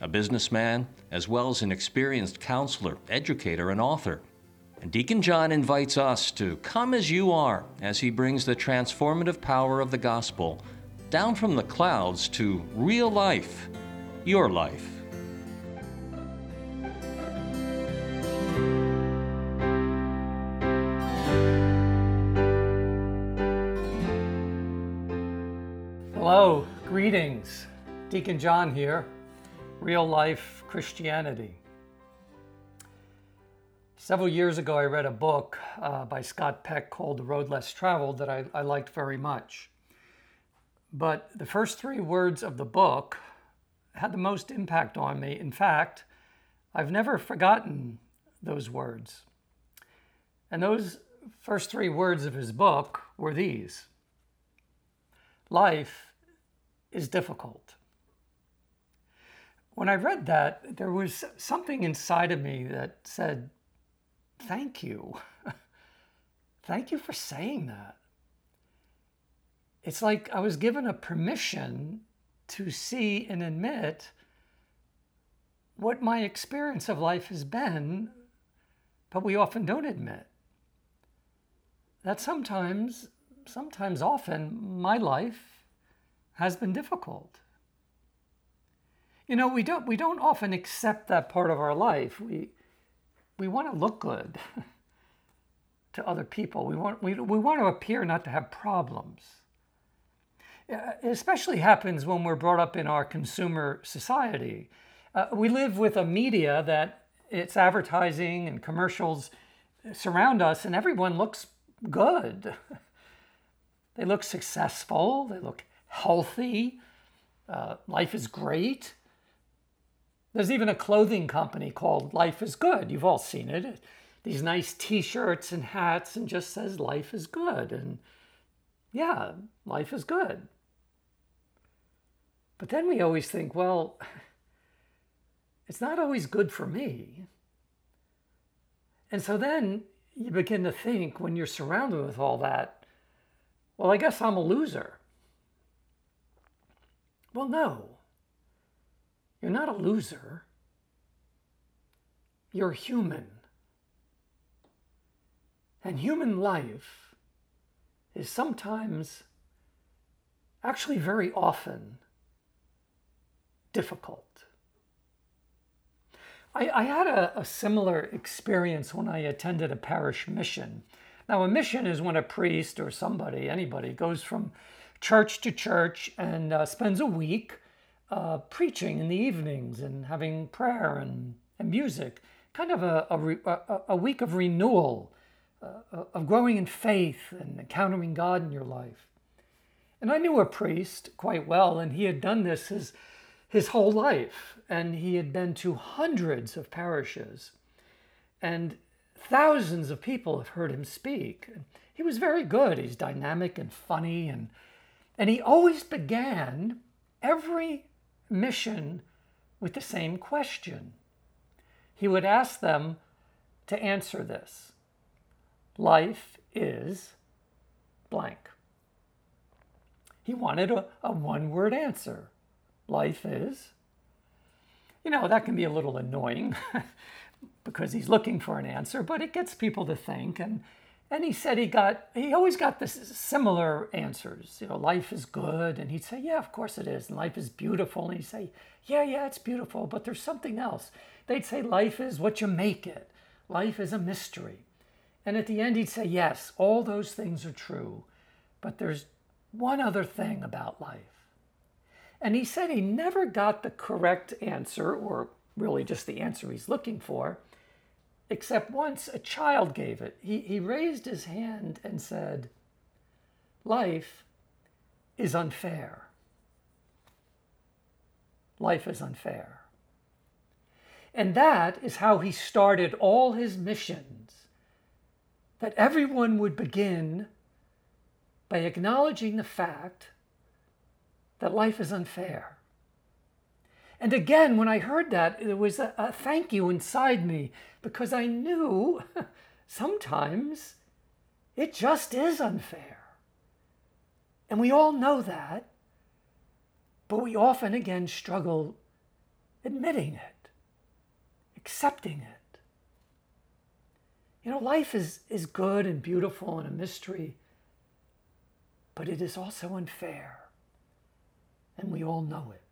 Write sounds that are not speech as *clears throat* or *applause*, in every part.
a businessman, as well as an experienced counselor, educator, and author. And Deacon John invites us to come as you are as he brings the transformative power of the gospel down from the clouds to real life, your life. Hello, greetings. Deacon John here, Real Life Christianity. Several years ago, I read a book uh, by Scott Peck called The Road Less Traveled that I, I liked very much. But the first three words of the book had the most impact on me. In fact, I've never forgotten those words. And those first three words of his book were these Life is difficult. When I read that, there was something inside of me that said, Thank you. *laughs* Thank you for saying that. It's like I was given a permission to see and admit what my experience of life has been, but we often don't admit. That sometimes, sometimes often, my life has been difficult. You know, we don't we don't often accept that part of our life. We we want to look good *laughs* to other people. We want we, we want to appear not to have problems. It especially happens when we're brought up in our consumer society. Uh, we live with a media that its advertising and commercials surround us, and everyone looks good. *laughs* they look successful. They look healthy. Uh, life is great. There's even a clothing company called Life is Good. You've all seen it. These nice t shirts and hats, and just says life is good. And yeah, life is good. But then we always think, well, *sighs* it's not always good for me. And so then you begin to think when you're surrounded with all that, well, I guess I'm a loser. Well, no. You're not a loser. You're human. And human life is sometimes, actually, very often, difficult. I, I had a, a similar experience when I attended a parish mission. Now, a mission is when a priest or somebody, anybody, goes from church to church and uh, spends a week uh, preaching in the evenings and having prayer and, and music. Kind of a, a, a week of renewal, uh, of growing in faith and encountering God in your life. And I knew a priest quite well, and he had done this his, his whole life. And he had been to hundreds of parishes. And thousands of people have heard him speak. He was very good. He's dynamic and funny and and he always began every mission with the same question. He would ask them to answer this Life is blank. He wanted a, a one word answer. Life is. You know, that can be a little annoying *laughs* because he's looking for an answer, but it gets people to think. And and he said he got, he always got this similar answers. You know, life is good. And he'd say, yeah, of course it is. And life is beautiful. And he'd say, yeah, yeah, it's beautiful, but there's something else. They'd say, life is what you make it. Life is a mystery. And at the end, he'd say, yes, all those things are true, but there's one other thing about life. And he said he never got the correct answer, or really just the answer he's looking for except once a child gave it. He, he raised his hand and said, Life is unfair. Life is unfair. And that is how he started all his missions. That everyone would begin by acknowledging the fact that life is unfair. And again, when I heard that, there was a, a thank you inside me because I knew *laughs* sometimes it just is unfair. And we all know that, but we often again struggle admitting it, accepting it. You know, life is, is good and beautiful and a mystery, but it is also unfair. And we all know it.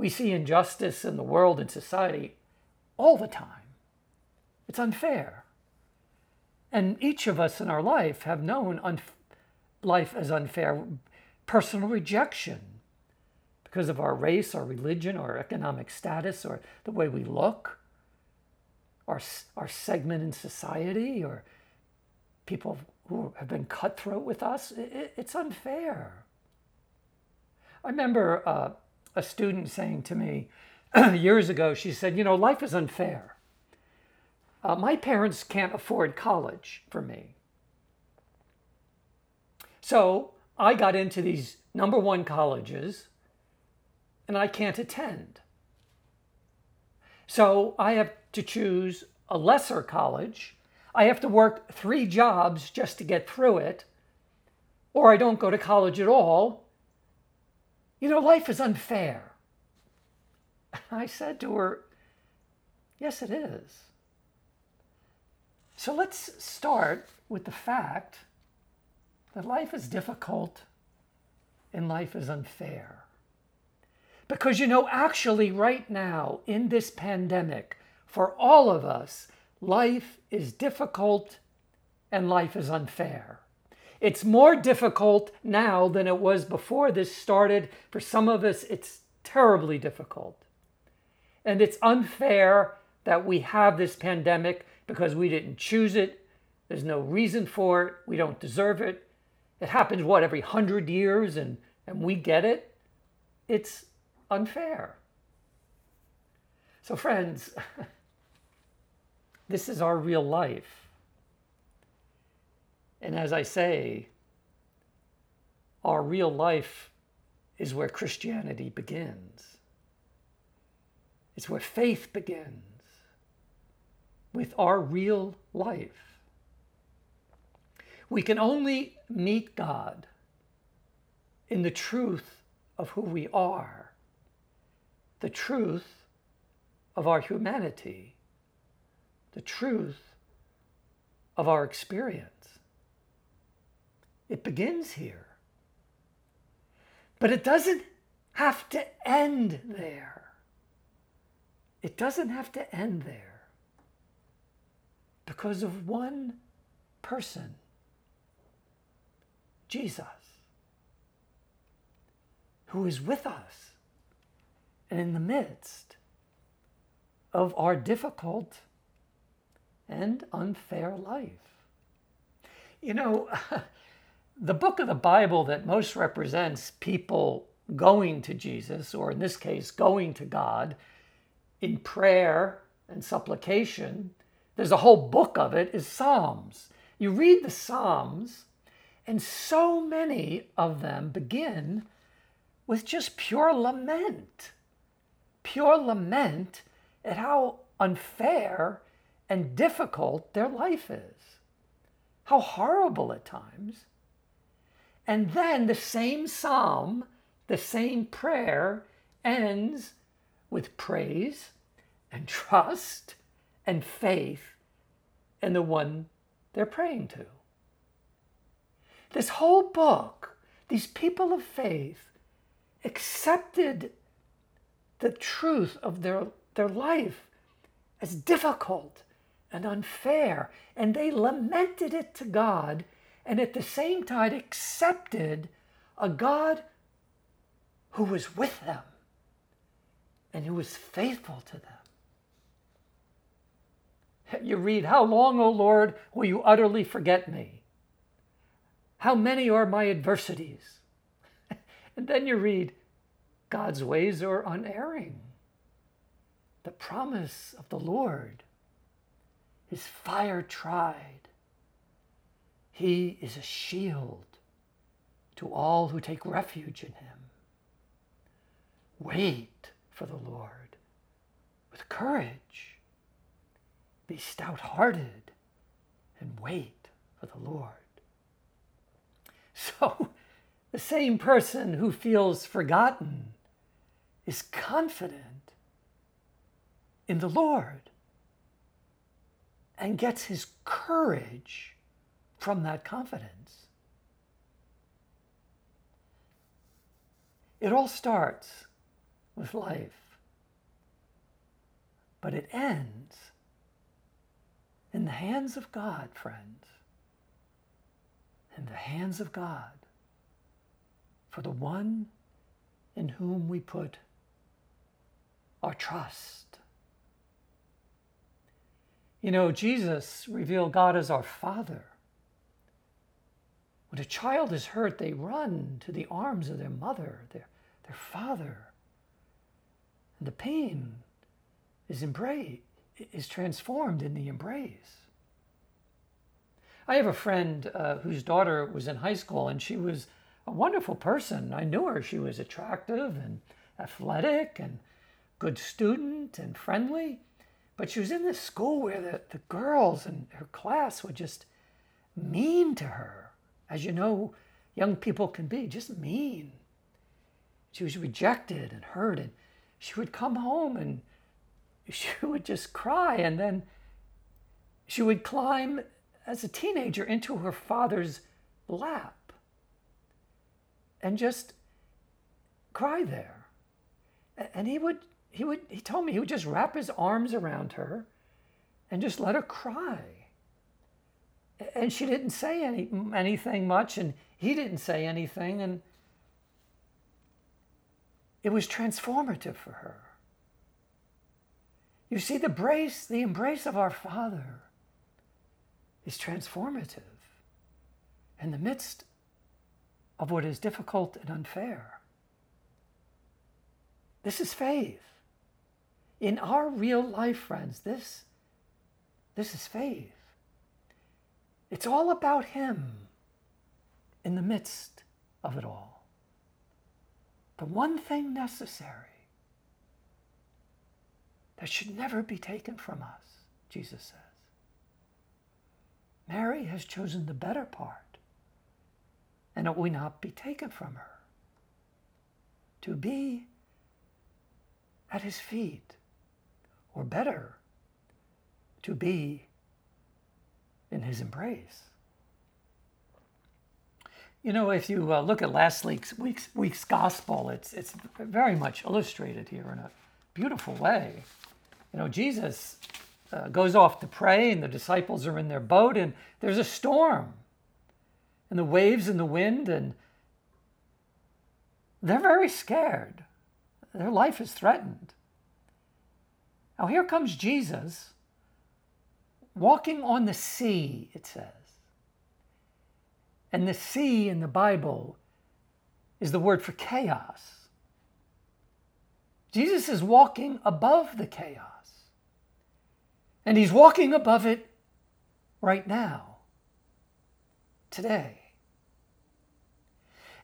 We see injustice in the world and society all the time. It's unfair. And each of us in our life have known life as unfair, personal rejection because of our race, our religion, our economic status, or the way we look, our, our segment in society, or people who have been cutthroat with us. It, it's unfair. I remember uh, a student saying to me *clears throat* years ago, she said, You know, life is unfair. Uh, my parents can't afford college for me. So I got into these number one colleges and I can't attend. So I have to choose a lesser college. I have to work three jobs just to get through it, or I don't go to college at all. You know, life is unfair. I said to her, Yes, it is. So let's start with the fact that life is difficult and life is unfair. Because, you know, actually, right now in this pandemic, for all of us, life is difficult and life is unfair. It's more difficult now than it was before this started. For some of us, it's terribly difficult. And it's unfair that we have this pandemic because we didn't choose it. There's no reason for it. We don't deserve it. It happens, what, every hundred years and, and we get it? It's unfair. So, friends, *laughs* this is our real life. And as I say, our real life is where Christianity begins. It's where faith begins with our real life. We can only meet God in the truth of who we are, the truth of our humanity, the truth of our experience. It begins here. But it doesn't have to end there. It doesn't have to end there because of one person Jesus, who is with us and in the midst of our difficult and unfair life. You know, *laughs* the book of the Bible that most represents people going to Jesus, or in this case, going to God in prayer and supplication, there's a whole book of it, is Psalms. You read the Psalms, and so many of them begin with just pure lament. Pure lament at how unfair and difficult their life is. How horrible at times. And then the same psalm, the same prayer ends with praise and trust and faith in the one they're praying to. This whole book, these people of faith accepted the truth of their, their life as difficult and unfair, and they lamented it to God, and at the same time accepted a God who was with them and who was faithful to them. You read, How long, O Lord, will you utterly forget me? How many are my adversities? *laughs* and then you read, God's ways are unerring. the promise of the Lord is fire tried. He is a shield to all who take refuge in him. Wait for the Lord with courage. Be stout hearted and wait for the Lord. So, the same person who feels forgotten is confident in the Lord and gets his courage from that confidence. It all starts with life, but it ends in the hands of God, friends. In the hands of God for the one in whom we put our trust. You know, Jesus revealed God as our Father. When a child is hurt, they run to the arms of their mother, their, their father. And the pain is embraced, is transformed in the embrace. I have a friend uh, whose daughter was in high school and she was a wonderful person. I knew her. She was attractive and athletic and good student and friendly. But she was in this school where the, the girls in her class were just mean to her. As you know, young people can be just mean. She was rejected and hurt, and she would come home and she *laughs* would just cry, and then she would climb as a teenager into her father's lap and just cry there. And he would, he would, he told me he would just wrap his arms around her and just let her cry. And she didn't say any, anything much, and he didn't say anything, and it was transformative for her. You see, the embrace, the embrace of our Father is transformative in the midst of what is difficult and unfair. This is faith. In our real life, friends, this, this is faith. It's all about Him in the midst of it all. The one thing necessary that should never be taken from us, Jesus says. Mary has chosen the better part and it will not be taken from her. To be at his feet, or better, to be in his embrace. You know, if you uh, look at last week's, week's, week's gospel, it's, it's very much illustrated here in a beautiful way. You know, Jesus uh, goes off to pray, and the disciples are in their boat, and there's a storm and the waves and the wind, and they're very scared. Their life is threatened. Now, here comes Jesus walking on the sea, it says. And the sea in the Bible is the word for chaos. Jesus is walking above the chaos. And he's walking above it right now, today.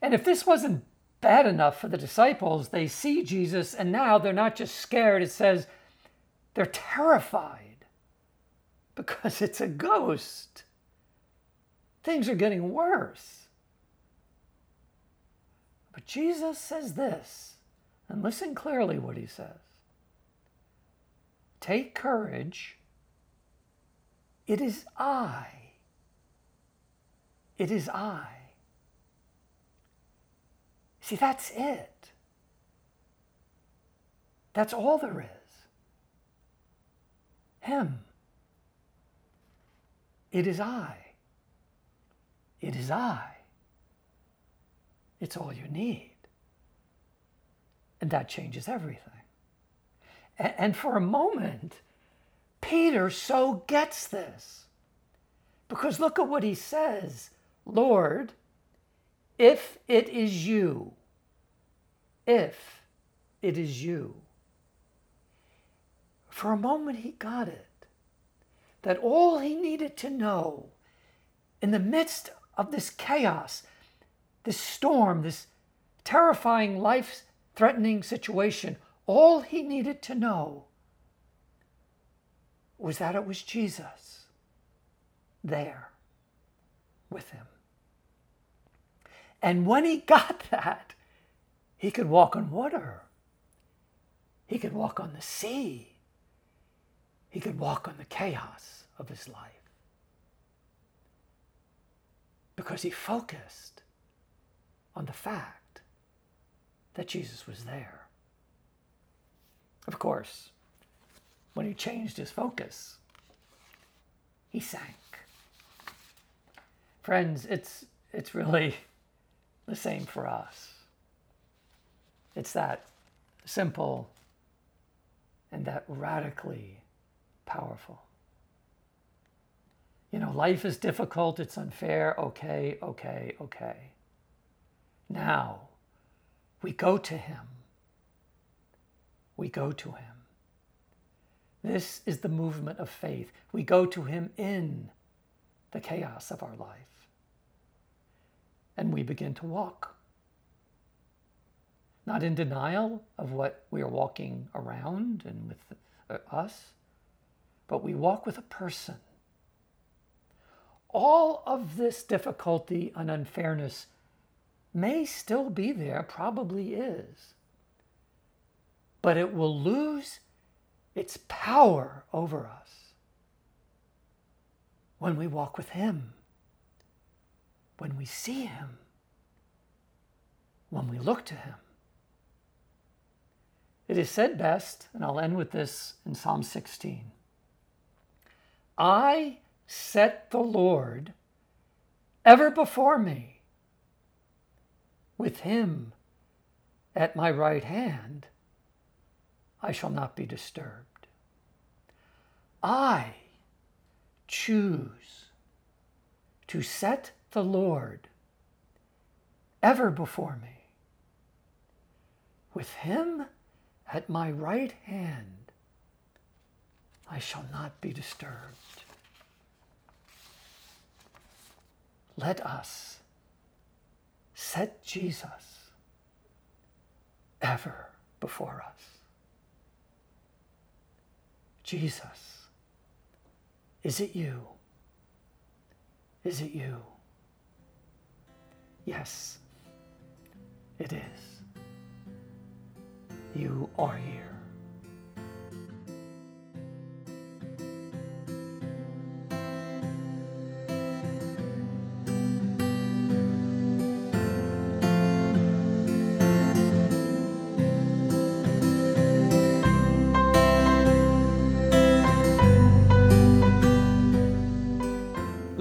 And if this wasn't bad enough for the disciples, they see Jesus and now they're not just scared, it says they're terrified because it's a ghost. Things are getting worse. But Jesus says this, and listen clearly what he says Take courage. It is I. It is I. See, that's it. That's all there is. Him. It is I. It is I. It's all you need. And that changes everything. And for a moment, Peter so gets this. Because look at what he says Lord, if it is you, if it is you. for a moment he got it. That all he needed to know in the midst of this chaos, this storm, this terrifying, life threatening situation, all he needed to know was that it was Jesus there with him. And when he got *laughs* that, he could walk on water. He could walk on the sea. He could walk on the chaos of his life. Because he focused on the fact that Jesus was there. Of course, when he changed his focus, he sank. Friends, it's, it's really the same for us. It's that simple and that radically powerful. You know, life is difficult, it's unfair, okay, okay, okay. Now, we go to Him. We go to Him. This is the movement of faith. We go to Him in the chaos of our life. And we begin to walk. Not in denial of what we are walking around and with uh, us, but we walk with a person. All of this difficulty and unfairness may still be there, probably is, but it will lose its power over us when we walk with Him, when we see Him, when we look to Him. It is said best, and I'll end with this in Psalm 16 I set the Lord ever before me. With him at my right hand, I shall not be disturbed. I choose to set the Lord ever before me. With him at my right hand, I shall not be disturbed. Let us set Jesus ever before us. Jesus, is it you? Is it you? Yes, it is. You are here.